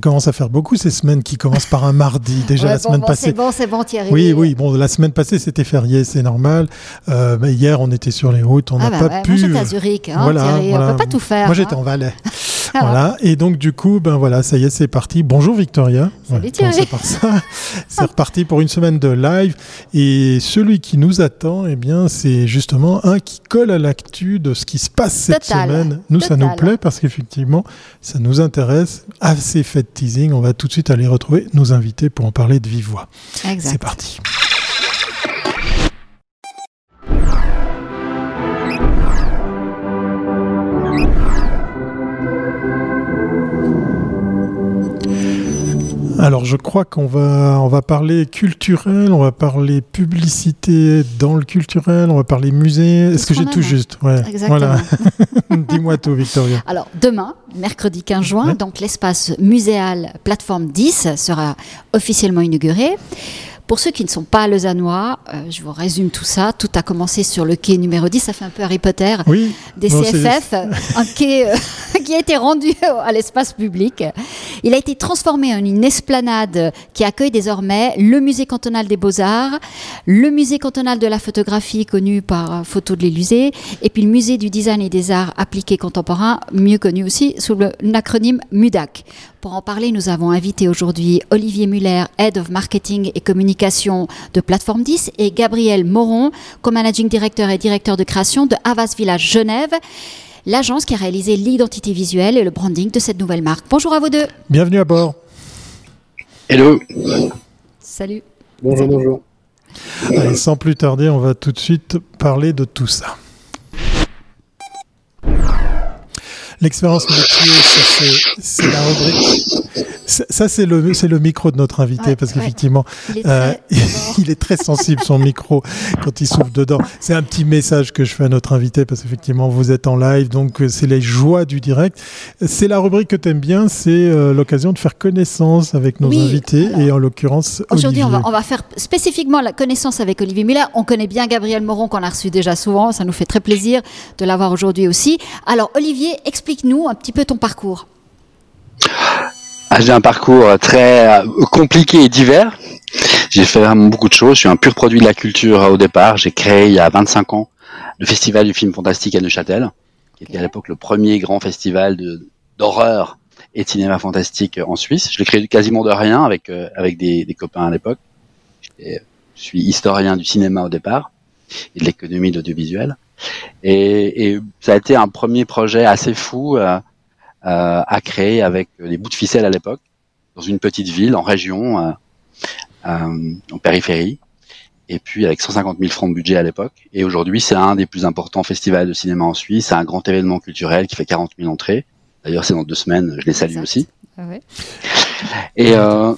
Ça commence à faire beaucoup ces semaines qui commencent par un mardi. Déjà la semaine passée. C'est bon, c'est bon, Thierry. Oui, oui. Bon, la semaine passée c'était férié, c'est normal. Euh, mais hier on était sur les routes, on n'a ah bah pas pu. Moi j'étais à Zurich, hein, voilà, Thierry. On peut pas tout faire. Moi j'étais hein. en Valais. voilà. Et donc du coup, ben voilà, ça y est, c'est parti. Bonjour Victoria. Salut Thierry. C'est reparti pour une semaine de live. Et celui qui nous attend, eh bien, c'est justement un qui colle à l'actu de ce qui se passe cette semaine. Nous, ça nous plaît parce qu'effectivement, ça nous intéresse. Assez fait teasing, on va tout de suite aller retrouver nos invités pour en parler de vive voix. C'est parti. Alors je crois qu'on va, on va parler culturel, on va parler publicité dans le culturel, on va parler musée. Est-ce que j'ai tout juste ouais. Exactement. Voilà. Dis-moi tout, Victoria. Alors demain, mercredi 15 juin, donc l'espace muséal plateforme 10 sera officiellement inauguré. Pour ceux qui ne sont pas lausannois, euh, je vous résume tout ça. Tout a commencé sur le quai numéro 10. Ça fait un peu Harry Potter oui, des CFF. un quai euh, qui a été rendu à l'espace public. Il a été transformé en une esplanade qui accueille désormais le musée cantonal des beaux-arts, le musée cantonal de la photographie connu par Photo de l'Élysée, et puis le musée du design et des arts appliqués contemporains, mieux connu aussi sous l'acronyme MUDAC. Pour en parler, nous avons invité aujourd'hui Olivier Muller, Head of Marketing et Communication de Plateforme 10, et Gabriel Moron, co-managing director et directeur de création de Havas Village Genève, l'agence qui a réalisé l'identité visuelle et le branding de cette nouvelle marque. Bonjour à vous deux. Bienvenue à bord. Hello. Salut. Bonjour, bonjour. Allez, sans plus tarder, on va tout de suite parler de tout ça. L'expérience métier, c'est la rubrique. Ça, c'est le, le micro de notre invité, parce qu'effectivement, euh, il, est très sensible, son micro, quand il souffle dedans. C'est un petit message que je fais à notre invité, parce qu'effectivement, vous êtes en live, donc euh, c'est les joies du direct. C'est la rubrique que tu aimes bien, c'est euh, l'occasion de faire connaissance avec nos invités, et en l'occurrence, Aujourd'hui, on va, on va faire spécifiquement la connaissance avec Olivier Muller. On connaît bien Gabriel Moron, qu'on a reçu déjà souvent. Ça nous fait très plaisir de l'avoir aujourd'hui aussi. Alors, Olivier, explique explique-nous un petit peu ton parcours. Ah, j'ai un parcours très euh, compliqué et divers. J'ai fait beaucoup de choses. Je suis un pur produit de la culture au départ. J'ai créé il y a 25 ans le Festival du film fantastique à Neuchâtel, qui était à l'époque le premier grand festival d'horreur et de cinéma fantastique en Suisse. Je l'ai créé quasiment de rien avec, euh, avec des, copains à l'époque. Je suis historien du cinéma au départ et de l'économie de. Et, et, ça a été un premier projet assez fou euh, euh, à créer avec des bouts de ficelle à l'époque, dans une petite ville, en région, euh, en périphérie, et puis avec 150 000 francs de budget à l'époque. Et aujourd'hui, c'est un des plus importants festivals de cinéma en Suisse, c'est un grand événement culturel qui fait 40 000 entrées. D'ailleurs, c'est dans deux semaines, je les salue aussi. Ah ouais. Et euh,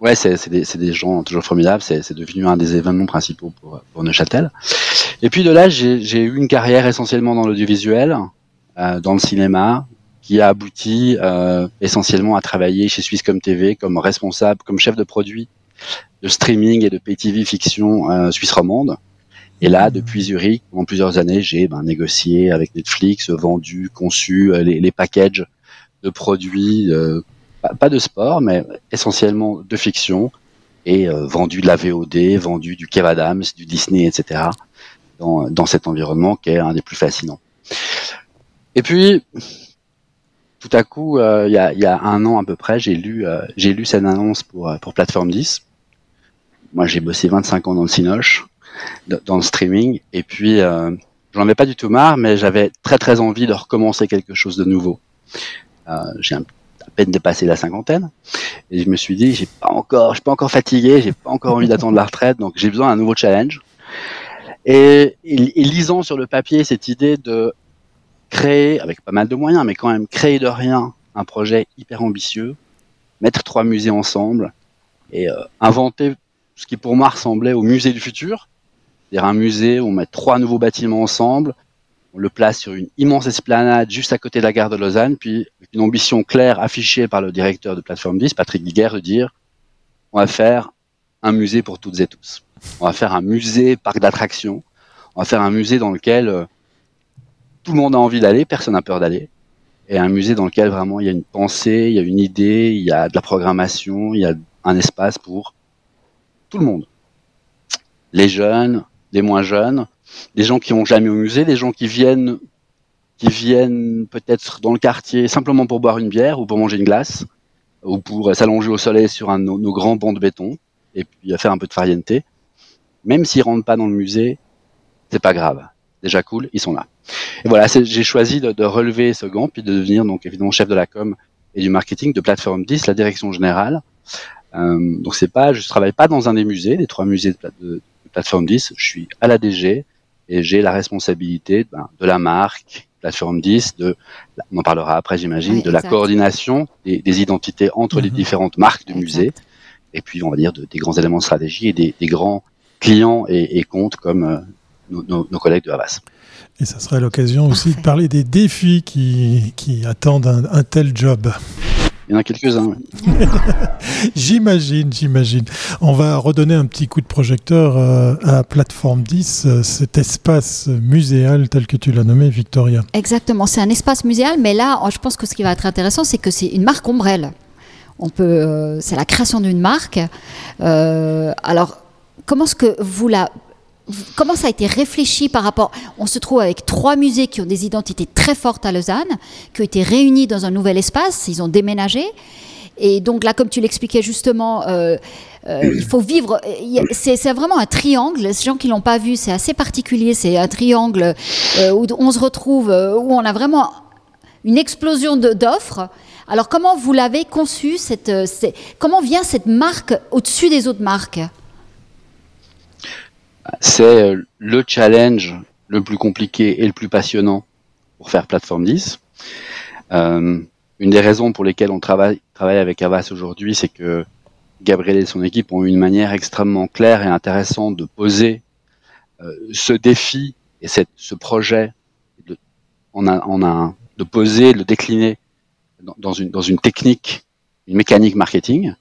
ouais, c'est des, des, gens toujours formidables. C'est devenu un des événements principaux pour, pour Neuchâtel. Et puis de là, j'ai eu une carrière essentiellement dans l'audiovisuel, euh, dans le cinéma, qui a abouti euh, essentiellement à travailler chez Swisscom TV comme responsable, comme chef de produit de streaming et de pay TV fiction euh, suisse romande. Et là, depuis Zurich, pendant plusieurs années, j'ai ben, négocié avec Netflix, vendu, conçu euh, les, les packages de produits, euh, pas, de sport, mais essentiellement de fiction, et euh, vendu de la VOD, vendu du Kev Adams, du Disney, etc dans, cet environnement qui est un des plus fascinants. Et puis, tout à coup, euh, il y, a, un an à peu près, j'ai lu, euh, cette annonce pour, euh, pour Plateforme 10. Moi, j'ai bossé 25 ans dans le Cinoche, dans le streaming, et puis j'en avais pas du tout marre, mais j'avais très très envie de recommencer quelque chose de nouveau. j'ai à peine dépassé la cinquantaine, et je me suis dit, j'ai pas encore, je suis pas encore fatigué, j'ai pas encore envie d'attendre la retraite, donc j'ai besoin d'un nouveau challenge. Et, lisant sur le papier cette idée de créer, avec pas mal de moyens, mais quand même créer de rien un projet hyper ambitieux, mettre trois musées ensemble et euh, inventer ce qui pour moi ressemblait au musée du futur, c'est-à-dire un musée où on met trois nouveaux bâtiments ensemble, on le place sur une immense esplanade juste à côté de la gare de Lausanne, puis une ambition claire affichée par le directeur de Plateforme 10, Patrick Guiguer, de dire on va faire un musée pour toutes et tous. On va faire un musée parc d'attractions. On va faire un musée dans lequel euh, tout le monde a envie d'aller, personne n'a peur d'aller. et un musée dans lequel vraiment il y a une pensée, il y a une idée, il y a de la programmation, il y a un espace pour tout le monde. Les jeunes, les moins jeunes, des gens qui n'ont jamais au musée, des gens qui viennent qui viennent peut-être dans le quartier simplement pour boire une bière ou pour manger une glace ou pour s'allonger au soleil sur nos, grands bancs de béton et puis faire un peu de farniente. Même s'ils rentrent pas dans le musée, c'est pas grave. Déjà cool, ils sont là. Et voilà, j'ai choisi de, de, relever ce gant puis de devenir donc évidemment chef de la com et du marketing de Plateforme 10, la direction générale. Euh, donc c'est pas, je travaille pas dans un des musées, les trois musées de, de, de Plateforme 10. Je suis à la DG et j'ai la responsabilité ben, de la marque, plateforme 10, de, on en parlera après j'imagine, Oui, de la coordination des, des identités entre les Mhm. différentes marques du Exact. musée, et puis on va dire de- des grands éléments de stratégie et des, des grands clients et, et comptes comme euh, nos, nos- nos collègues de Havas. Et ça serait l'occasion aussi de parler des défis qui, qui attendent un, un tel job. Il y en a quelques-uns. oui. J'imagine, j'imagine. On va redonner un petit coup de projecteur euh, à Plateforme 10, euh, cet espace muséal tel que tu l'as nommé, Victoria. Exactement, c'est un espace muséal, mais là, je pense que ce qui va être intéressant, c'est que c'est une marque ombrelle. On peut, euh, c'est la création d'une marque. Euh, alors, comment ça a été réfléchi par rapport On se trouve avec trois musées qui ont des identités très fortes à Lausanne, qui ont été réunis dans un nouvel espace. Ils ont déménagé. Et donc là, comme tu l'expliquais justement, euh, euh, il faut vivre. C'est vraiment un triangle. Les gens qui l'ont pas vu, c'est assez particulier. C'est un triangle euh, où on se retrouve, où on a vraiment une explosion d'offres. Alors comment vous l'avez conçu Comment vient cette marque au-dessus des autres marques? C'est euh, le challenge le plus compliqué et le plus passionnant pour faire Plateforme 10. Euh, une des raisons pour lesquelles on travaille, travaille avec Avas aujourd'hui, c'est que Gabriel et son équipe ont eu une manière extrêmement claire et intéressante de poser euh, ce défi et cette, ce projet, de, en un, en un, de poser, de le décliner dans, dans, une, dans une technique, une mécanique marketing.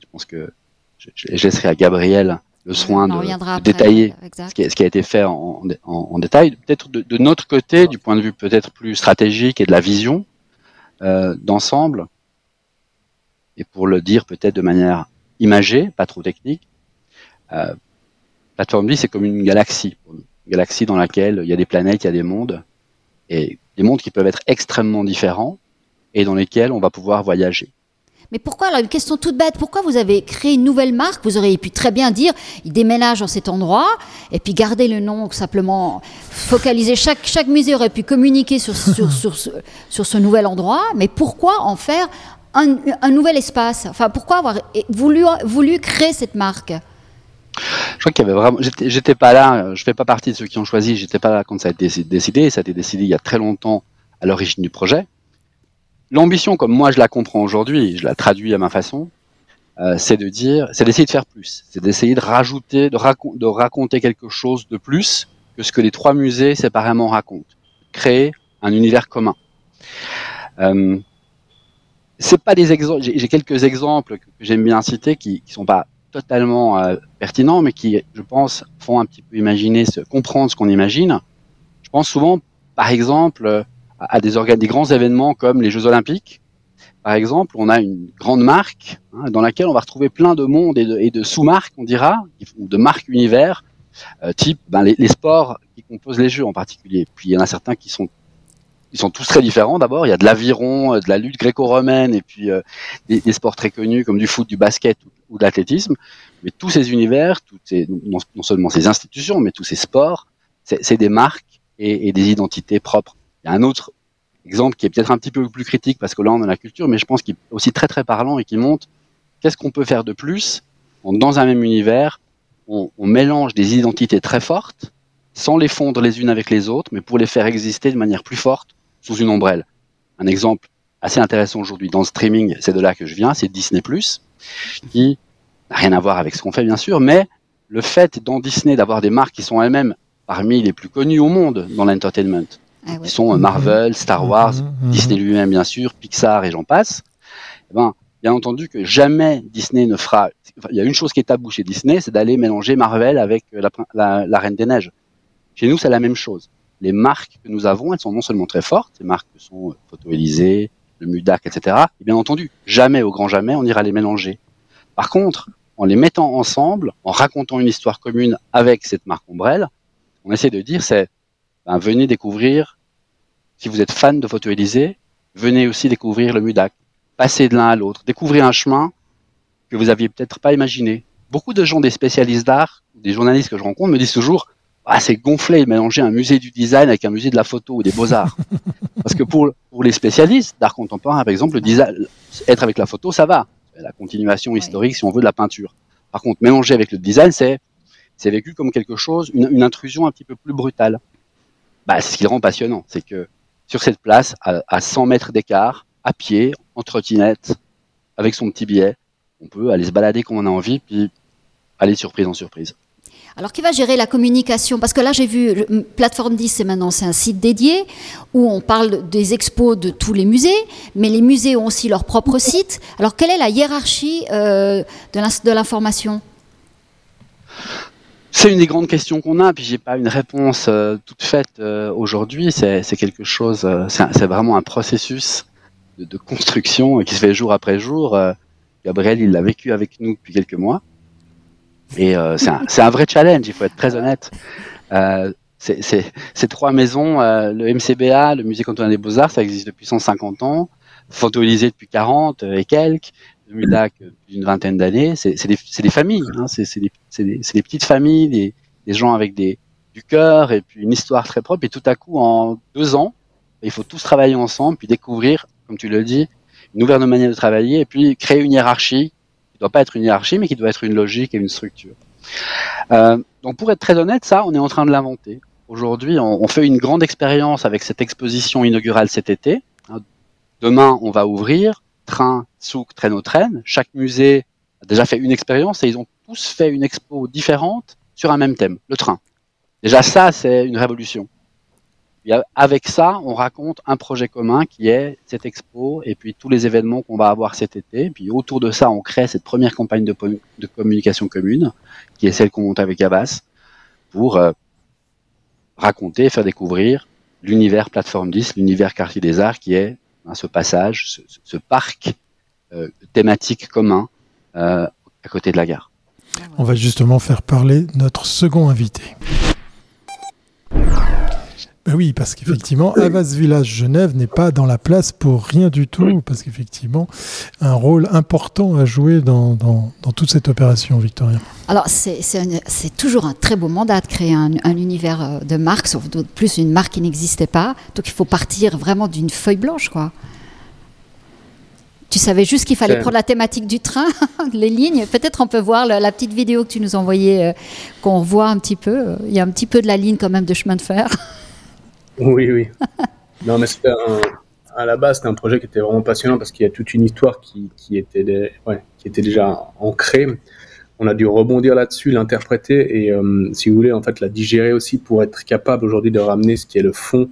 Je pense que je, je laisserai à Gabriel le soin de, détailler exact. ce qui, a, ce qui a été fait en, en, en détail. Peut-être de, de, notre côté, du point de vue peut-être plus stratégique et de la vision euh, d'ensemble, et pour le dire peut-être de manière imagée, pas trop technique, euh, Plateforme 10, c'est comme une galaxie. Une galaxie dans laquelle il y a des planètes, il y a des mondes, et des mondes qui peuvent être extrêmement différents, et dans lesquels on va pouvoir voyager. Mais pourquoi, alors une question toute bête, pourquoi vous avez créé une nouvelle marque? Vous auriez pu très bien dire, il déménage dans cet endroit, et puis garder le nom, simplement focaliser, chaque, chaque musée aurait pu communiquer sur, sur, sur, ce, sur ce nouvel endroit, mais pourquoi en faire un, un nouvel espace? Enfin, pourquoi avoir voulu, voulu créer cette marque? Je crois qu'il y avait vraiment. J'étais, j'étais pas là. Je fais pas partie de ceux qui ont choisi. J'étais pas là quand ça a été décidé. Ça a été décidé il y a très longtemps à l'origine du projet. L'ambition, comme moi je la comprends aujourd'hui, je la traduis à ma façon, euh, c'est de dire, c'est d'essayer de faire plus, c'est d'essayer de rajouter, de, racon de raconter quelque chose de plus que ce que les trois musées séparément racontent, créer un univers commun. Euh, c'est pas des exemples. J'ai quelques exemples que j'aime bien citer qui, qui sont pas totalement euh, pertinents, mais qui, je pense, font un petit peu imaginer, ce, comprendre ce qu'on imagine. Je pense souvent, par exemple, à, des, des grands événements comme les Jeux Olympiques. Par exemple, on a une grande marque hein, dans laquelle on va retrouver plein de monde et de, de sous-marques, on dira, ou de marques univers, euh, type ben, les, les sports qui composent les Jeux en particulier. Puis il y en a certains qui sont ils sont tous très différents d'abord. Il y a de l'aviron, de la lutte gréco-romaine et puis euh, des, des, sports très connus comme du foot, du basket ou, de l'athlétisme. Mais tous ces univers, toutes ces, non, non, seulement ces institutions, mais tous ces sports, c'est des marques et, et, des identités propres. Il y a un autre exemple qui est peut-être un petit peu plus critique parce que là on a la culture, mais je pense qu'il est aussi très très parlant et qui montre qu'est-ce qu'on peut faire de plus dans un même univers. On, on mélange des identités très fortes sans les fondre les unes avec les autres, mais pour les faire exister de manière plus forte sous une ombrelle. Un exemple assez intéressant aujourd'hui dans le streaming, c'est de là que je viens, c'est Disney+, qui n'a rien à voir avec ce qu'on fait bien sûr, mais le fait dans Disney d'avoir des marques qui sont elles-mêmes parmi les plus connues au monde dans l'entertainment, ah ouais. qui sont Marvel, Star Wars, mmh, mmh. Disney lui-même bien sûr, Pixar et j'en passe, eh ben, bien entendu que jamais Disney ne fera... Il y a une chose qui est tabou chez Disney, c'est d'aller mélanger Marvel avec la, la, la Reine des Neiges. Chez nous, c'est la même chose. les marques que nous avons, elles sont non seulement très fortes, ces marques que sont euh, Photo Élysée, le Mudac, etc. Et bien entendu, jamais, au grand jamais, on ira les mélanger. Par contre, en les mettant ensemble, en racontant une histoire commune avec cette marque ombrelle, on essaie de dire c'est ben, venez découvrir, si vous êtes fan de Photo Élysée, venez aussi découvrir le Mudac. Passez de l'un à l'autre, découvrez un chemin que vous aviez peut-être pas imaginé. Beaucoup de gens, des spécialistes d'art, des journalistes que je rencontre, me disent toujours ah, c'est gonflé de mélanger un musée du design avec un musée de la photo ou des beaux-arts. Parce que pour, pour les spécialistes d'art contemporain, par exemple, le design, être avec la photo, ça va. La continuation historique, si on veut, de la peinture. Par contre, mélanger avec le design, c'est c'est vécu comme quelque chose, une, une, intrusion un petit peu plus brutale. Bah, c'est ce qui le rend passionnant, c'est que sur cette place, à, à 100 mètres d'écart, à pied, en trottinette, avec son petit billet, on peut aller se balader comme on a envie, puis aller surprise en surprise. Alors, qui va gérer la communication? Parce que là, j'ai vu, Plateforme 10, c'est maintenant c'est un site dédié où on parle des expos de tous les musées, mais les musées ont aussi leur propre site. Alors, quelle est la hiérarchie euh, de l'information? C'est une des grandes questions qu'on a, puis j'ai pas une réponse euh, toute faite euh, aujourd'hui. C'est quelque chose, euh, c'est vraiment un processus de, de, construction qui se fait jour après jour. Euh, Gabriel, il l'a vécu avec nous depuis quelques mois. Et euh, c'est un, un, vrai challenge, il faut être très honnête. Euh, ces trois maisons, le MCBA, le Musée cantonal des Beaux-Arts, ça existe depuis 150 ans, Photo depuis 40 et quelques, MUDAC depuis une vingtaine d'années. C'est des, familles, hein, c'est des, petites familles, des, gens avec du cœur et puis une histoire très propre. Et tout à coup, en deux ans, il faut tous travailler ensemble, puis découvrir, comme tu le dis, une nouvelle manière de travailler, et puis créer une hiérarchie qui doit pas être une hiérarchie, mais qui doit être une logique et une structure. Euh, donc pour être très honnête, ça, on est en train de l'inventer. Aujourd'hui, on, on, fait une grande expérience avec cette exposition inaugurale cet été. Demain, on va ouvrir train, souk, traîneau, traîne. Chaque musée a déjà fait une expérience et ils ont tous fait une expo différente sur un même thème, le train. Déjà ça, c'est une révolution avec ça, on raconte un projet commun qui est cette expo et puis tous les événements qu'on va avoir cet été. Puis autour de ça, on crée cette première campagne de, communication commune, qui est celle qu'on monte avec Avas, pour euh, raconter faire découvrir l'univers Plateforme 10, l'univers Quartier des Arts, qui est hein, ce passage, ce, parc euh, thématique commun euh, à côté de la gare. On va justement faire parler notre second invité. Ben oui, parce qu'effectivement, Havas Village Genève n'est pas dans la place pour rien du tout, parce qu'effectivement, un rôle important à jouer dans, dans, dans toute cette opération, Victorien. Alors, c'est toujours un très beau mandat de créer un, un univers euh, de marque, sauf plus une marque qui n'existait pas. Donc, il faut partir vraiment d'une feuille blanche, quoi. Tu savais juste qu'il fallait prendre la thématique du train, les lignes. Peut-être on peut voir la, la, petite vidéo que tu nous envoyais, euh, qu'on voit un petit peu. Il y a un petit peu de la ligne quand même de chemin de fer. Oui, oui. non, mais c'était à la base, c'était un projet qui était vraiment passionnant parce qu'il y a toute une histoire qui, qui, était, des, ouais, qui était déjà ancrée. On a dû rebondir là-dessus, l'interpréter et, euh, si vous voulez, en fait, la digérer aussi pour être capable aujourd'hui de ramener ce qui est le fond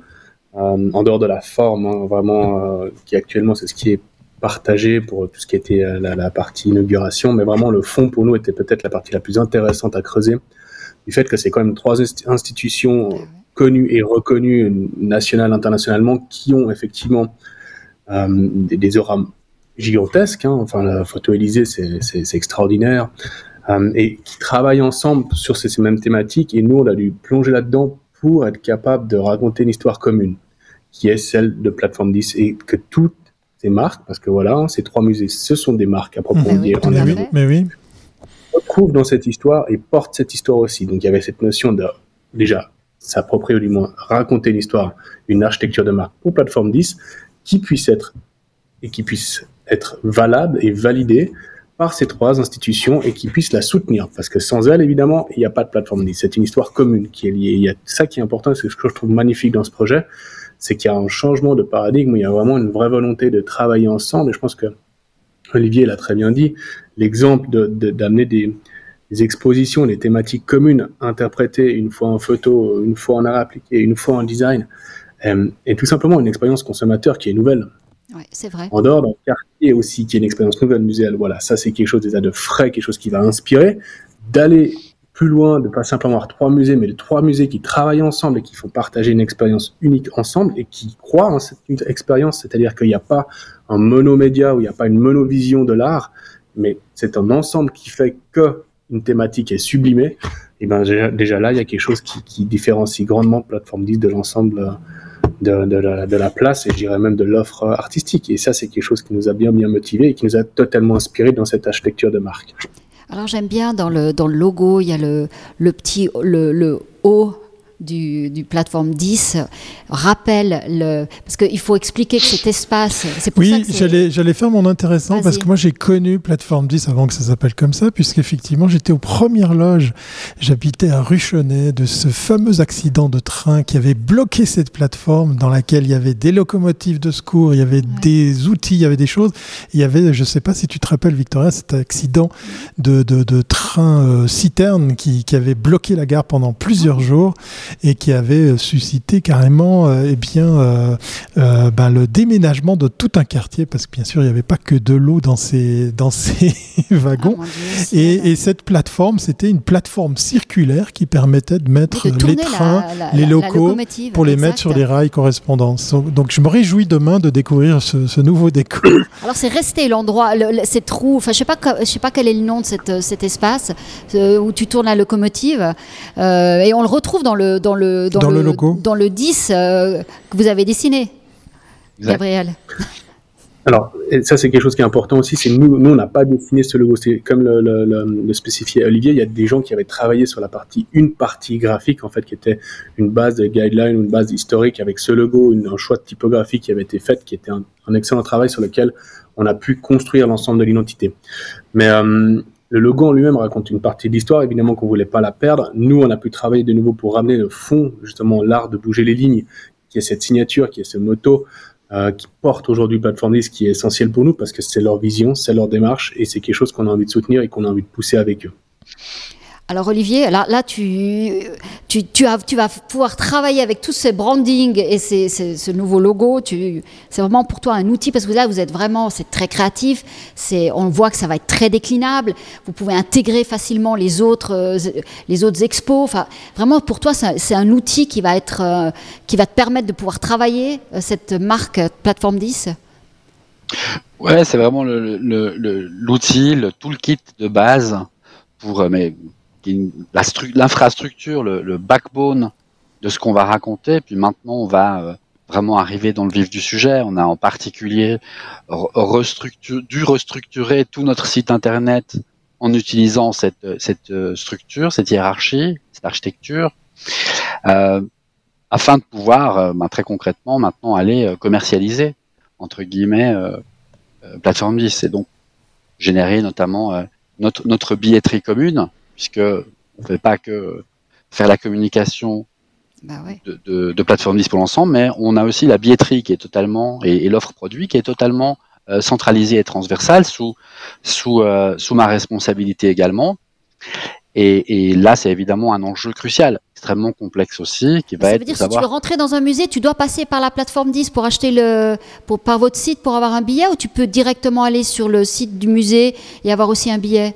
euh, en dehors de la forme, hein, vraiment, euh, qui actuellement, c'est ce qui est partagé pour tout ce qui était la, la, partie inauguration, mais vraiment le fond pour nous était peut-être la partie la plus intéressante à creuser, du fait que c'est quand même trois institutions connus et reconnus national, internationalement, qui ont effectivement euh, des, des auras gigantesques. Hein. Enfin, la photo Élysée, c'est extraordinaire. Euh, et qui travaillent ensemble sur ces, ces, mêmes thématiques. Et nous, on a dû plonger là-dedans pour être capable de raconter une histoire commune, qui est celle de Plateforme 10. Et que toutes ces marques, parce que voilà, ces trois musées, ce sont des marques à proprement dire. Mais oui, mais oui. retrouvent dans cette histoire et portent cette histoire aussi. Donc il y avait cette notion de, déjà, s'approprier ou du moins raconter une histoire, une architecture de marque pour plateforme 10 qui puisse être et qui puisse être valable et validée par ces trois institutions et qui puisse la soutenir. Parce que sans elle, évidemment, il n'y a pas de plateforme 10. C'est une histoire commune qui est liée. Il y a ça qui est important, c'est ce que je trouve magnifique dans ce projet, c'est qu'il y a un changement de paradigme, il y a vraiment une vraie volonté de travailler ensemble. Et je pense que Olivier l'a très bien dit, l'exemple d'amener de, des, les expositions, les thématiques communes interprétées une fois en photo, une fois en art appliqué, une fois en design, euh, et tout simplement une expérience consommateur qui est nouvelle. C'est vrai. En dehors d'un quartier aussi qui est une expérience nouvelle muséale. Voilà, ça c'est quelque chose déjà de frais, quelque chose qui va inspirer d'aller plus loin, de pas simplement avoir trois musées, mais de trois musées qui travaillent ensemble et qui font partager une expérience unique ensemble et qui croient en cette expérience, c'est-à-dire qu'il n'y a pas un monomédia où il n'y a pas une monovision de l'art, mais c'est un ensemble qui fait que une thématique est sublimée. Et ben déjà, là, il y a quelque chose qui, différencie grandement Plateforme 10 de l'ensemble de, de, la, place et je dirais même de l'offre artistique. Et ça, c'est quelque chose qui nous a bien bien motivé et qui nous a totalement inspiré dans cette architecture de marque. Alors j'aime bien dans le, logo, il y a le, le petit le, le O du, du plateforme 10 rappelle le parce qu'il faut expliquer que cet espace oui j'allais faire mon intéressant parce que moi j'ai connu plateforme 10 avant que ça s'appelle comme ça puisqu'effectivement j'étais aux premières loges. J'habitais à Ruchonnet de ce fameux accident de train qui avait bloqué cette plateforme dans laquelle il y avait des locomotives de secours il y avait des outils il y avait des choses. Il y avait je sais pas si tu te rappelles Victoria cet accident de, de, de train euh, citerne qui, qui avait bloqué la gare pendant plusieurs jours et qui avait suscité carrément euh, eh bien, euh, euh, ben, le déménagement de tout un quartier, parce que bien sûr, il n'y avait pas que de l'eau dans ces, dans ces wagons. Ah, et, et, cette plateforme, c'était une plateforme circulaire qui permettait de mettre les trains, les locaux, pour les mettre sur les rails correspondants. Donc je me réjouis demain de découvrir ce, ce nouveau décor. Alors c'est resté l'endroit, ces trous, enfin je sais pas, je sais pas quel est le nom de cette, cet espace où tu tournes la locomotive, et on le retrouve dans le dans le, dans, le, logo. dans le 10 euh, que vous avez dessiné, Gabriel. Alors, ça c'est quelque chose qui est important aussi, c'est nous, nous on n'a pas dessiné ce logo. C'est comme le, le, spécifiait Olivier, il y a des gens qui avaient travaillé sur la partie, une partie graphique en fait, qui était une base de guideline, une base historique avec ce logo, une, un choix de typographie qui avait été fait, qui était un, excellent travail sur lequel on a pu construire l'ensemble de l'identité. Mais euh, le logo en lui-même raconte une partie de l'histoire, évidemment qu'on voulait pas la perdre. Nous, on a pu travailler de nouveau pour ramener le fond, justement l'art de bouger les lignes, qui est cette signature, qui est ce moto, euh, qui porte aujourd'hui Platform 10, qui est essentiel pour nous parce que c'est leur vision, c'est leur démarche et c'est quelque chose qu'on a envie de soutenir et qu'on a envie de pousser avec eux. Alors Olivier, là, tu, as, vas pouvoir travailler avec tous ces brandings et ce nouveau logo. C'est vraiment pour toi un outil parce que là, vous êtes vraiment, c'est très créatif. On voit que ça va être très déclinable. Vous pouvez intégrer facilement les autres, euh, expos. Vraiment, pour toi, c'est un outil qui va, être, euh, qui va te permettre de pouvoir travailler euh, cette marque Plateforme 10 Ouais, c'est vraiment l'outil, le, le, le, toolkit de base pour, mais l'infrastructure, le, backbone de ce qu'on va raconter. Puis maintenant, on va euh, vraiment arriver dans le vif du sujet. On a en particulier dû restructurer tout notre site internet en utilisant cette, cette euh, structure, cette hiérarchie, cette architecture, euh, afin de pouvoir ben, très concrètement maintenant aller commercialiser entre guillemets plateforme 10 et donc générer notamment notre, notre billetterie commune puisque on ne fait pas que faire la communication bah de, de, plateforme 10 pour l'ensemble, mais on a aussi la billetterie qui est totalement et, l'offre produit qui est totalement euh, centralisée et transversale sous sous euh, sous ma responsabilité également. Et, là, c'est évidemment un enjeu crucial, extrêmement complexe aussi, qui va ça être. veut dire si tu veux rentrer dans un musée, tu dois passer par la plateforme 10 pour acheter le, pour, par votre site pour avoir un billet, ou tu peux directement aller sur le site du musée et avoir aussi un billet?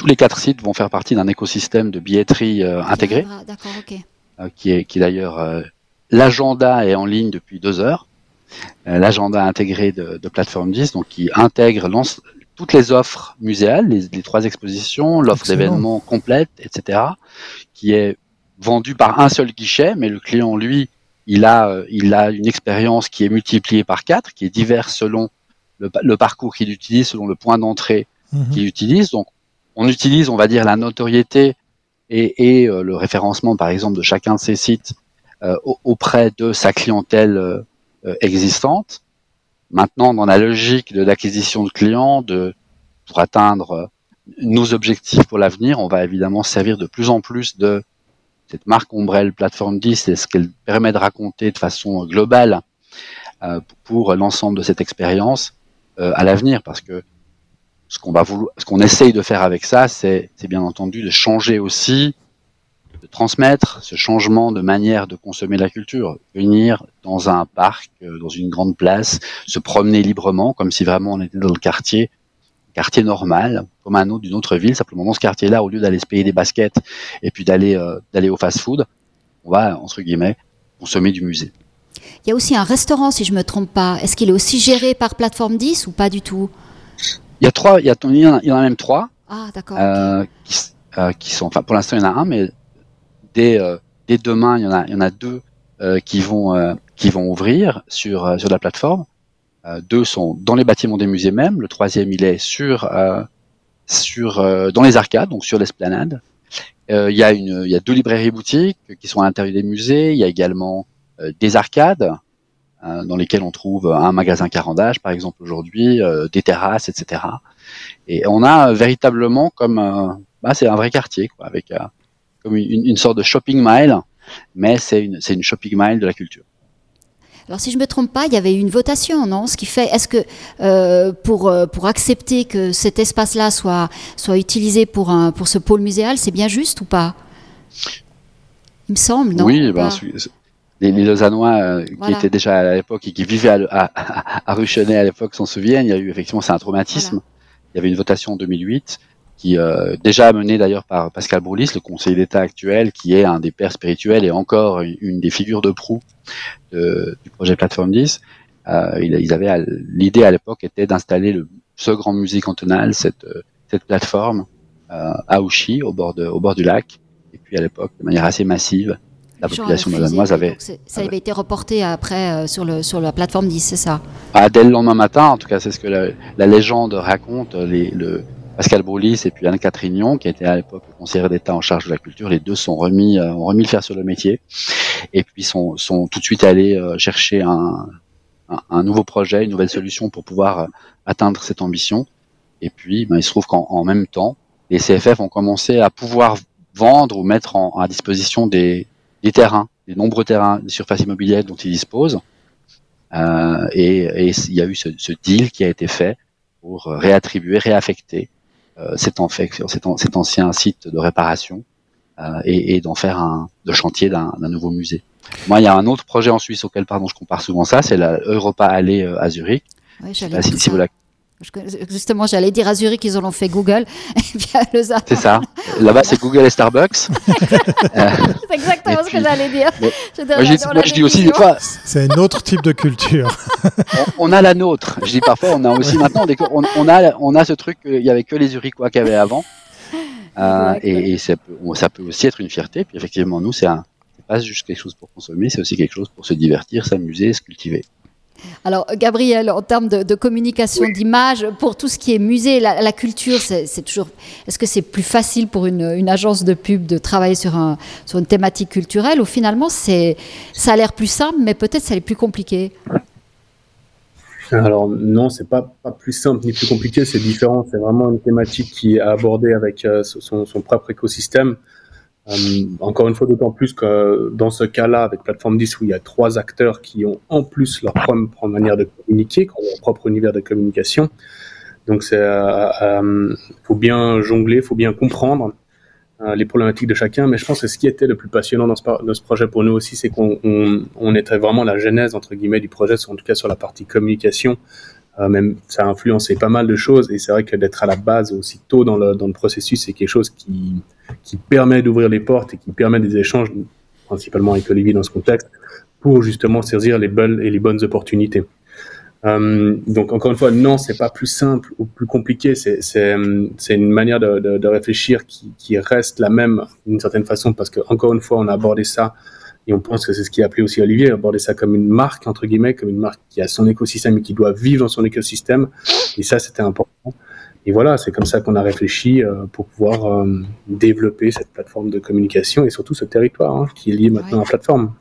Tous les quatre sites vont faire partie d'un écosystème de billetterie euh, intégré, euh, qui est, qui d'ailleurs euh, l'agenda est en ligne depuis deux heures. l'agenda intégré de, de Plateforme 10, donc qui intègre toutes les offres muséales, les, trois expositions, l'offre d'événements complète, etc., qui est vendue par un seul guichet, mais le client, lui, il a, il a une expérience qui est multipliée par quatre, qui est diverse selon le, parcours qu'il utilise, selon le point d'entrée mhm. qu'il utilise. Donc, on utilise, on va dire, la notoriété et, euh, le référencement, par exemple, de chacun de ces sites euh, auprès de sa clientèle euh, existante. Maintenant, dans la logique de l'acquisition de clients, de, pour atteindre nos objectifs pour l'avenir, on va évidemment servir de plus en plus de cette marque ombrelle plateforme 10 et ce qu'elle permet de raconter de façon globale pour l'ensemble de cette expérience à l'avenir, parce que ce qu'on va vouloir, ce qu'on essaye de faire avec ça, c'est, bien entendu de changer aussi, de transmettre ce changement de manière de consommer la culture. Venir dans un parc, euh, dans une grande place, se promener librement, comme si vraiment on était dans le quartier, quartier normal, comme un autre d'une autre ville. Simplement dans ce quartier-là, au lieu d'aller se payer des baskets et puis d'aller d'aller au fast-food, on va entre guillemets consommer du musée. Il y a aussi un restaurant, si je me trompe pas. Est-ce qu'il est aussi géré par plateforme 10 ou pas du tout? Il y a trois, il y, a, il y en a même trois. Ah, d'accord. qui, sont, enfin, pour l'instant, il y en a un, mais dès, dès demain, il y en a, il y en a deux qui vont qui vont ouvrir sur, euh, sur la plateforme. Euh, deux sont dans les bâtiments des musées même. Le troisième, il est sur, euh, sur, dans les arcades, donc sur l'esplanade. Il y, a une, il y a deux librairies boutiques qui sont à l'intérieur des musées. Il y a également des arcades dans lesquelles on trouve un magasin carandage, par exemple aujourd'hui, des terrasses, etc. Et on a véritablement comme, bah, c'est un vrai quartier, quoi, avec comme une, une, sorte de shopping mile, mais c'est une, c'est une shopping mile de la culture. Alors si je me trompe pas, il y avait une votation, non? Ce qui fait, est-ce que euh, pour euh, pour accepter que cet espace-là soit soit utilisé pour un pour ce pôle muséal, c'est bien juste ou pas? Il me semble, non? Oui, ben, les, les Lausannois euh, qui étaient déjà à l'époque et qui vivaient à, à, à, à l'époque s'en souviennent. Il y a eu effectivement c'est un traumatisme. Il y avait une votation en 2008 qui euh, déjà mené d'ailleurs par Pascal Broulis, le conseiller d'État actuel, qui est un des pères spirituels et encore une, des figures de proue du projet Plateforme 10. Euh, ils avaient l'idée à l'époque était d'installer le ce grand musée cantonal, cette, cette plateforme euh, à Ouchy, au bord, de, au bord du lac, et puis à l'époque de manière assez massive. La population malanoise avait. Ça avait été reporté après euh, sur, le, sur la plateforme 10, c'est ça? Ah, Dès le lendemain matin, en tout cas, c'est ce que la, la légende raconte. Les, le, Pascal Broulis et puis Anne-Catherine Nyon, qui était à l'époque conseillère d'État en charge de la culture, les deux sont remis, euh, ont remis le fer sur le métier, et puis sont, sont tout de suite allés euh, chercher un, un, nouveau projet, une nouvelle solution pour pouvoir atteindre cette ambition. Et puis, ben, il se trouve qu'en même temps, les CFF ont commencé à pouvoir vendre ou mettre en, à disposition des, des terrains, des nombreux terrains, des surfaces immobilières dont ils disposent. Euh, et, et, il y a eu ce, ce, deal qui a été fait pour réattribuer, réaffecter euh, cet, cet, ancien site de réparation euh, et, et d'en faire un de chantier d'un nouveau musée. Moi, il y a un autre projet en Suisse auquel pardon je compare souvent ça, c'est la Europa Alley euh, à Zurich. Oui, si, si vous la Justement, j'allais dire à Zurich, ils en ont fait Google. Et puis à Lausanne. C'est ça. Là-bas, c'est Google et Starbucks. c'est exactement ce que j'allais dire. moi, je dis aussi des fois. C'est un autre type de culture. on, a la nôtre. Je dis parfois, on a aussi maintenant, on, on, a, on a ce truc qu'il n'y avait que les Zurichois qu'il y avait avant. Euh, et, et ça, peut, ça, peut, aussi être une fierté. Puis effectivement, nous, c'est pas juste quelque chose pour consommer, c'est aussi quelque chose pour se divertir, s'amuser, se cultiver. Alors, Gabriel, en termes de, communication, d'image, pour tout ce qui est musée, la, culture, c'est toujours. Est-ce que c'est plus facile pour une, agence de pub de travailler sur, un, sur une thématique culturelle ou finalement, c'est, ça a l'air plus simple, mais peut-être ça est plus compliqué? Alors non, c'est pas, pas plus simple ni plus compliqué, c'est différent. C'est vraiment une thématique qui est abordée avec euh, son, son, propre écosystème. Euh, encore une fois, d'autant plus que dans ce cas-là, avec Plateforme 10, où il y a trois acteurs qui ont en plus leur propre manière de communiquer, leur propre univers de communication. Donc, il euh, euh, faut bien jongler, il faut bien comprendre les problématiques de chacun. Mais je pense que ce qui était le plus passionnant dans ce, dans ce projet pour nous aussi, c'est qu'on on, on était vraiment la genèse, entre guillemets, du projet, en tout cas sur la partie communication. Euh, même ça a influencé pas mal de choses et c'est vrai que d'être à la base aussi tôt dans le, dans le processus, c'est quelque chose qui, qui permet d'ouvrir les portes et qui permet des échanges, principalement avec Olivier dans ce contexte, pour justement saisir les bonnes et les bonnes opportunités. Euh, donc encore une fois, non, c'est pas plus simple ou plus compliqué. C'est une manière de, de, de réfléchir qui, qui, reste la même d'une certaine façon parce que encore une fois, on a abordé ça et on pense que c'est ce qui a appelé aussi Olivier, aborder ça comme une marque, entre guillemets, comme une marque qui a son écosystème et qui doit vivre dans son écosystème. Et ça, c'était important. Et voilà, c'est comme ça qu'on a réfléchi euh, pour pouvoir euh, développer cette plateforme de communication et surtout ce territoire hein, qui est lié maintenant à la plateforme.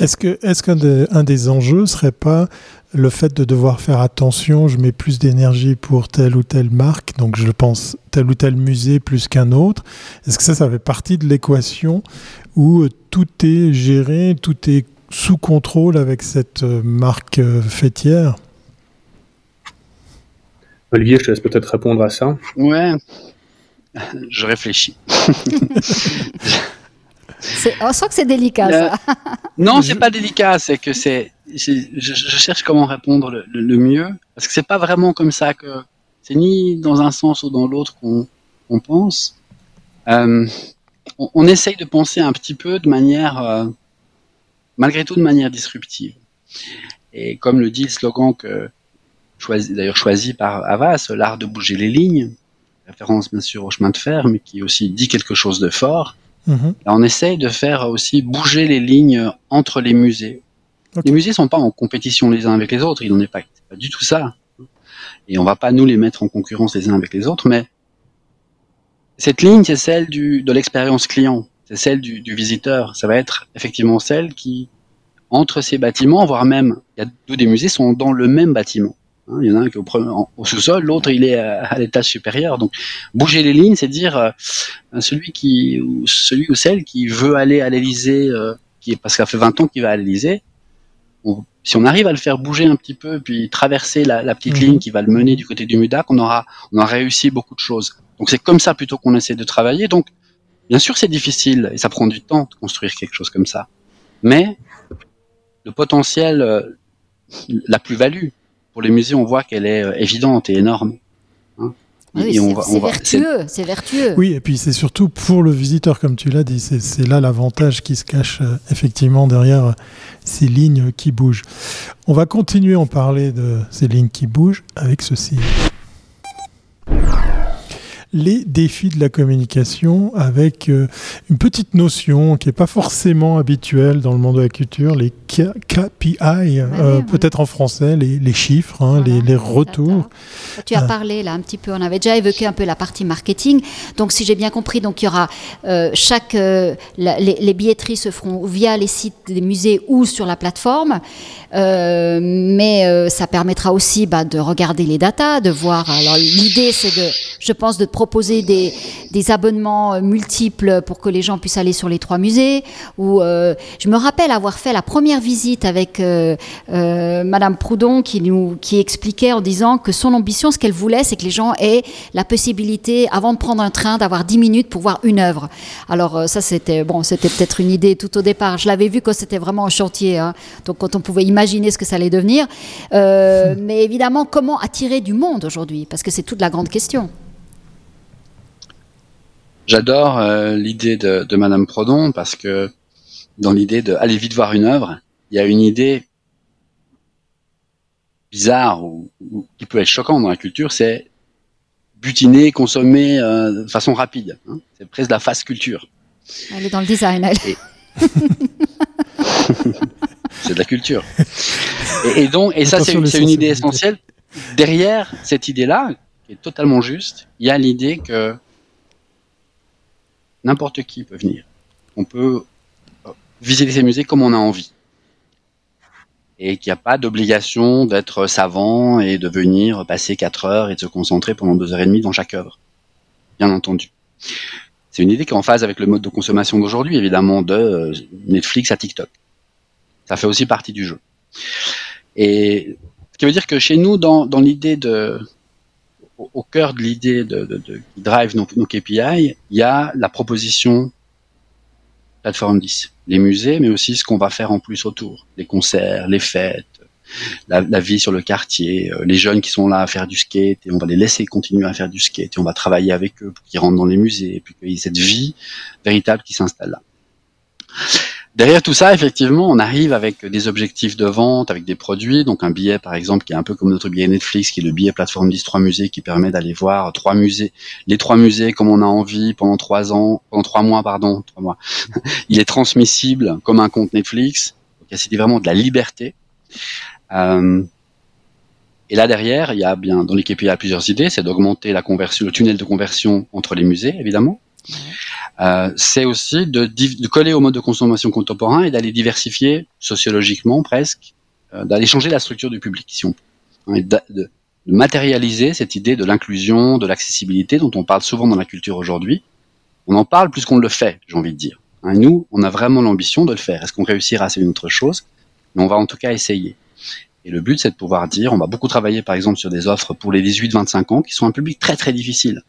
Est-ce que est-ce qu'un un des enjeux serait pas le fait de devoir faire attention, je mets plus d'énergie pour telle ou telle marque, donc je pense tel ou tel musée plus qu'un autre? Est-ce que ça, ça fait partie de l'équation où euh, tout est géré, tout est sous contrôle avec cette euh, marque euh, fêtière Olivier, je te laisse peut-être répondre à ça. Ouais, je réfléchis. on sent que c'est délicat, ça. non, c'est pas délicat, c'est que c'est. Je, cherche comment répondre le, mieux, parce que c'est pas vraiment comme ça que C'est ni dans un sens ou dans l'autre qu'on pense. Euh, on, on, essaye de penser un petit peu de manière, euh, malgré tout, de manière disruptive. Et comme le dit le slogan que choisi, d'ailleurs choisi par Havas, l'art de bouger les lignes, référence bien sûr au chemin de fer, mais qui aussi dit quelque chose de fort. Mm-hmm. on essaye de faire aussi bouger les lignes entre les musées. Les musées sont pas en compétition les uns avec les autres, il n'en est pas, pas du tout ça. Et on va pas nous les mettre en concurrence les uns avec les autres, mais cette ligne, c'est celle du, de l'expérience client, c'est celle du, du, visiteur. Ça va être effectivement celle qui, entre ces bâtiments, voire même, il y a deux des musées sont dans le même bâtiment. Hein, il y en a un qui est au, au sous-sol, l'autre il est à, l'étage supérieur. Donc bouger les lignes, c'est dire euh, celui qui ou celui ou celle qui veut aller à l'Élysée, euh, qui parce qu'il a fait 20 ans qu'il va à l'Élysée, si on arrive à le faire bouger un petit peu, puis traverser la, la petite mhm. ligne qui va le mener du côté du MUDAC, on aura on aura réussi beaucoup de choses. Donc c'est comme ça plutôt qu'on essaie de travailler. Donc bien sûr c'est difficile et ça prend du temps de construire quelque chose comme ça, mais le potentiel, euh, la plus-value pour les musées, on voit qu'elle est euh, évidente et énorme. Hein. oui, c'est vertueux, c'est vertueux. Oui, et puis c'est surtout pour le visiteur, comme tu l'as dit, c'est là l'avantage qui se cache euh, effectivement derrière ces lignes qui bougent. On va continuer à en parler de ces lignes qui bougent avec ceci les défis de la communication avec euh, une petite notion qui n'est pas forcément habituelle dans le monde de la culture, les KPI, euh, peut-être en français, les, chiffres, hein, les, retours. Tu as euh. parlé là un petit peu, on avait déjà évoqué un peu la partie marketing. Donc si j'ai bien compris, donc il y aura chaque les, billetteries se feront via les sites des musées ou sur la plateforme, mais ça permettra aussi bah, de regarder les datas, de voir. Alors l'idée c'est de, je pense, de proposer des, des, abonnements euh, multiples pour que les gens puissent aller sur les trois musées. Ou euh, je me rappelle avoir fait la première visite avec euh, Madame Proudhon qui nous qui expliquait en disant que son ambition, ce qu'elle voulait, c'est que les gens aient la possibilité, avant de prendre un train, d'avoir 10 minutes pour voir une œuvre. Alors ça, c'était bon, c'était peut-être une idée tout au départ. Je l'avais vu quand c'était vraiment en chantier, hein. donc quand on pouvait imaginer ce que ça allait devenir. mais évidemment, comment attirer du monde aujourd'hui? Parce que c'est toute la grande question. J'adore euh, l'idée de, de, Madame Prodon parce que dans l'idée de aller vite voir une œuvre, il y a une idée bizarre ou, qui peut être choquante dans la culture, c'est butiner, consommer euh, de façon rapide. Hein. C'est presque la fast culture. Elle est dans le design, elle. c'est de la culture. Et, et donc, et ça, c'est une idée essentielle. Derrière cette idée-là, qui est totalement juste, il y a l'idée que N'importe qui peut venir. On peut euh, visiter ces musées comme on a envie. Et qu'il n'y a pas d'obligation d'être savant et de venir passer 4 heures et de se concentrer pendant 2 heures et demie dans chaque œuvre. Bien entendu. C'est une idée qui est en phase avec le mode de consommation d'aujourd'hui, évidemment, de euh, Netflix à TikTok. Ça fait aussi partie du jeu. Et ce qui veut dire que chez nous, dans, dans l'idée de, au, cœur de l'idée de, de, de, qui drive nos, nos, KPI, il y a la proposition plateforme 10, les musées, mais aussi ce qu'on va faire en plus autour, les concerts, les fêtes, la, la, vie sur le quartier, euh, les jeunes qui sont là à faire du skate, et on va les laisser continuer à faire du skate, et on va travailler avec eux pour qu'ils rentrent dans les musées, et puis qu'il y ait cette vie véritable qui s'installe là. Derrière tout ça, effectivement, on arrive avec des objectifs de vente, avec des produits, donc un billet par exemple qui est un peu comme notre billet Netflix, qui est le billet plateforme 10 3 musées, qui permet d'aller voir trois musées, les trois musées comme on a envie pendant trois ans, pendant trois mois, pardon, trois mois. Il est transmissible comme un compte Netflix, donc vraiment de la liberté. Euh, et là derrière, il y a bien dans l'équipe il y a plusieurs idées, c'est d'augmenter la conversion, le tunnel de conversion entre les musées, évidemment. Euh, c'est aussi de, coller au mode de consommation contemporain et d'aller diversifier sociologiquement presque, euh, d'aller changer la structure du public, si on peut, hein, et de, matérialiser cette idée de l'inclusion, de l'accessibilité dont on parle souvent dans la culture aujourd'hui. On en parle plus qu'on le fait, j'ai envie de dire. Hein, nous, on a vraiment l'ambition de le faire. Est-ce qu'on réussira, c'est une autre chose, mais on va en tout cas essayer. Et le but, c'est de pouvoir dire, on va beaucoup travailler par exemple sur des offres pour les 18-25 ans, qui sont un public très très difficile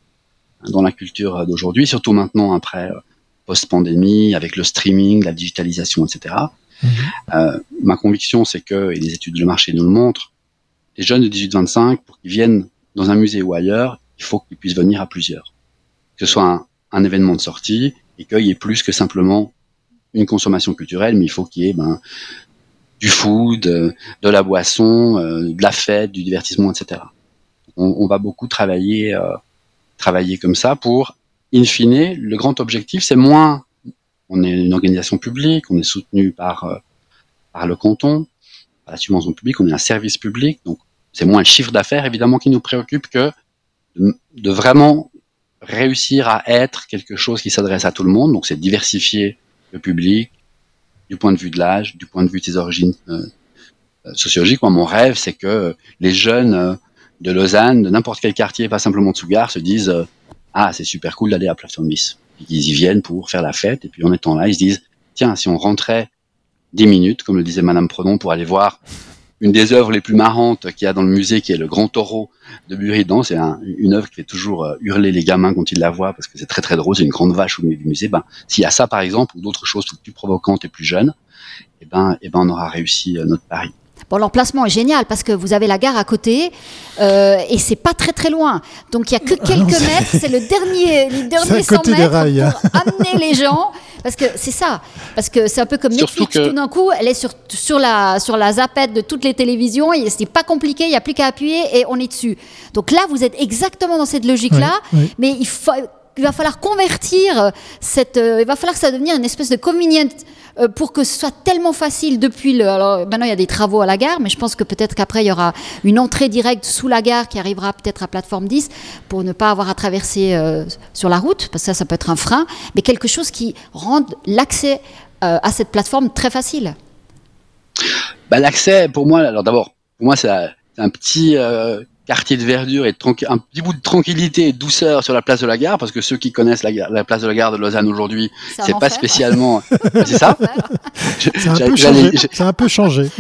dans la culture d'aujourd'hui, surtout maintenant après euh, post-pandémie, avec le streaming, la digitalisation, etc. Mhm. Euh, ma conviction, c'est que, et les études de marché nous le montrent, les jeunes de 18-25, pour qu'ils viennent dans un musée ou ailleurs, il faut qu'ils puissent venir à plusieurs. Que ce soit un, événement de sortie et qu'il y ait plus que simplement une consommation culturelle, mais il faut qu'il y ait ben, du food, de, la boisson, euh, de la fête, du divertissement, etc. On, va beaucoup travailler, euh, travailler comme ça pour, in fine, le grand objectif, c'est moins, on est une organisation publique, on est soutenu par, euh, par le canton, par la subvention publique, on est un service public, donc c'est moins le chiffre d'affaires évidemment qui nous préoccupe que de, vraiment réussir à être quelque chose qui s'adresse à tout le monde. Donc c'est diversifier le public du point de vue de l'âge, du point de vue de ses origines euh, euh, sociologiques. Moi, mon rêve, c'est que les jeunes de Lausanne, de n'importe quel quartier, pas simplement de Sougar, se disent ah c'est super cool d'aller à Plateforme Miss. Ils y viennent pour faire la fête et puis en étant là, ils se disent tiens si on rentrait dix minutes, comme le disait Madame Predon, pour aller voir une des œuvres les plus marrantes qu'il y a dans le musée, qui est le Grand Taureau de Buridan. C'est une œuvre qui fait toujours euh, hurler les gamins quand ils la voient, parce que c'est très très drôle. C'est une grande vache au milieu du musée. Ben, s'il y a ça, par exemple, ou d'autres choses plus provocantes et plus jeunes, eh ben, eh ben, on aura réussi euh, notre pari. Bon, l'emplacement est génial parce que vous avez la gare à côté euh, et c'est pas très très loin. Donc il y a que ah quelques mètres, c'est le dernier, les derniers 100 mètres pour amener les gens. Parce que c'est ça. Parce que c'est un peu comme Netflix. Tout d'un coup, elle est sur, sur, la, sur la zapette de toutes les télévisions. Et c'est pas compliqué. Il n'y a plus qu'à appuyer et on est dessus. Donc là, vous êtes exactement dans cette logique-là. Mais il, faut, il va falloir convertir cette. Euh, il va falloir que ça devienne une espèce de convenient euh, pour que ce soit tellement facile depuis le. Alors maintenant il y a des travaux à la gare, mais je pense que peut-être qu'après il y aura une entrée directe sous la gare qui arrivera peut-être à plateforme 10 pour ne pas avoir à traverser euh, sur la route, parce que ça, ça peut être un frein, mais quelque chose qui rende l'accès euh, à cette plateforme très facile. Bah, l'accès, pour moi, alors d'abord, pour moi c'est un petit quartier de verdure et un petit bout de tranquillité et de douceur sur la place de la gare, parce que ceux qui connaissent la, la place de la gare de Lausanne aujourd'hui, c'est pas spécialement. c'est ça C'est un, peu changé.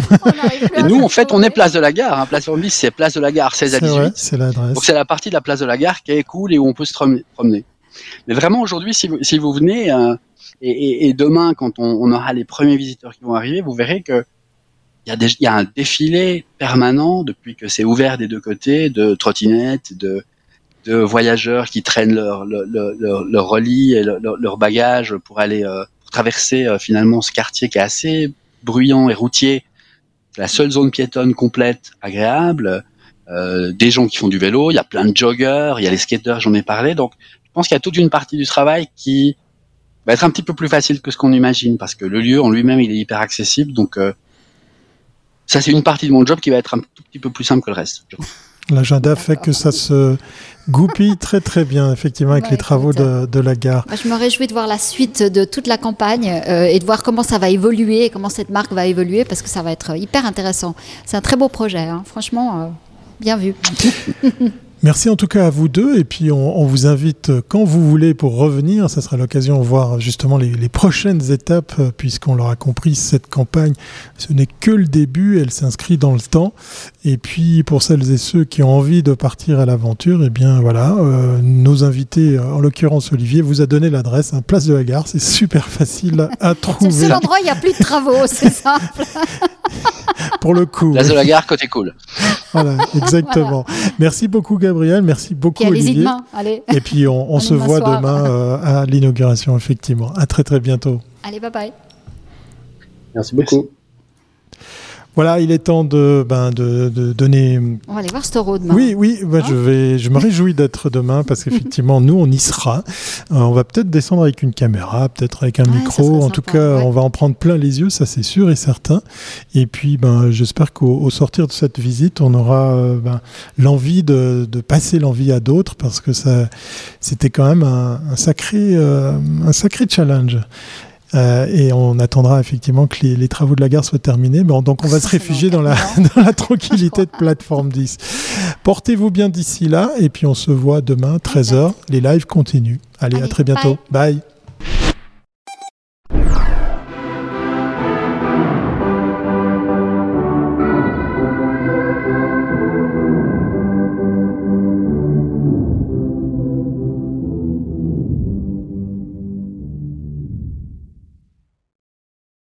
et nous, en fait, on est place de la gare. Hein. Place Forbis, c'est place de la gare 16 à 18. C'est l'adresse. Donc c'est la partie de la place de la gare qui est cool et où on peut se promener. Mais vraiment, aujourd'hui, si vous, si vous venez, euh, et, et, demain, quand on, on aura les premiers visiteurs qui vont arriver, vous verrez que il y, a un défilé permanent depuis que c'est ouvert des deux côtés de trottinettes, de, de voyageurs qui traînent leur leur, leur, leur relis et leur, leur, bagage pour aller euh, traverser euh, finalement ce quartier qui est assez bruyant et routier, la seule zone piétonne complète, agréable. Euh, des gens qui font du vélo, il y a plein de joggers, il y a les skateurs, j'en ai parlé. Donc, je pense qu'il y a toute une partie du travail qui va être un petit peu plus facile que ce qu'on imagine parce que le lieu en lui-même il est hyper accessible. Donc, euh, ça c'est une partie de mon job qui va être un tout petit peu plus simple que le reste. L'agenda fait que ça se goupille très très bien, effectivement, avec les travaux de, la gare. je me réjouis de voir la suite de toute la campagne euh, et de voir comment ça va évoluer, comment cette marque va évoluer, parce que ça va être hyper intéressant. C'est un très beau projet, hein. franchement, euh, bien vu. Merci en tout cas à vous deux et puis on, vous invite quand vous voulez pour revenir. Ça sera l'occasion de voir justement les, prochaines étapes puisqu'on l'aura compris, cette campagne, ce n'est que le début, elle s'inscrit dans le temps. Et puis pour celles et ceux qui ont envie de partir à l'aventure, eh bien voilà, euh, nos invités, en l'occurrence Olivier, vous a donné l'adresse, hein, place de la gare, c'est super facile à trouver. C'est le seul endroit où il n'y a plus de travaux, c'est simple. pour le coup. Place de la gare, côté cool. Voilà, exactement. Merci beaucoup Gabriel, merci beaucoup Olivier. Allez. Et puis on, se voit demain euh, à l'inauguration, effectivement. À très très bientôt. Allez, bye bye. Merci beaucoup. Voilà, il est temps de, ben, de, de donner. On va aller voir Storo demain. Oui, oui, ben, je, vais, je me réjouis d'être demain parce qu'effectivement, nous, on y sera. Euh, on va peut-être descendre avec une caméra, peut-être avec un micro. En tout cas, on va en prendre plein les yeux, ça c'est sûr et certain. Et puis, ben, j'espère qu'au sortir de cette visite, on aura euh, ben, l'envie de, de, passer l'envie à d'autres parce que ça, c'était quand même un, un sacré, euh, un sacré challenge. Euh, et on attendra effectivement que les, travaux de la gare soient terminés. Bon, donc on va se réfugier dans la, dans la tranquillité de plateforme 10. Portez-vous bien d'ici là et puis on se voit demain 13h. Les lives continuent. Allez, à très bientôt. bye.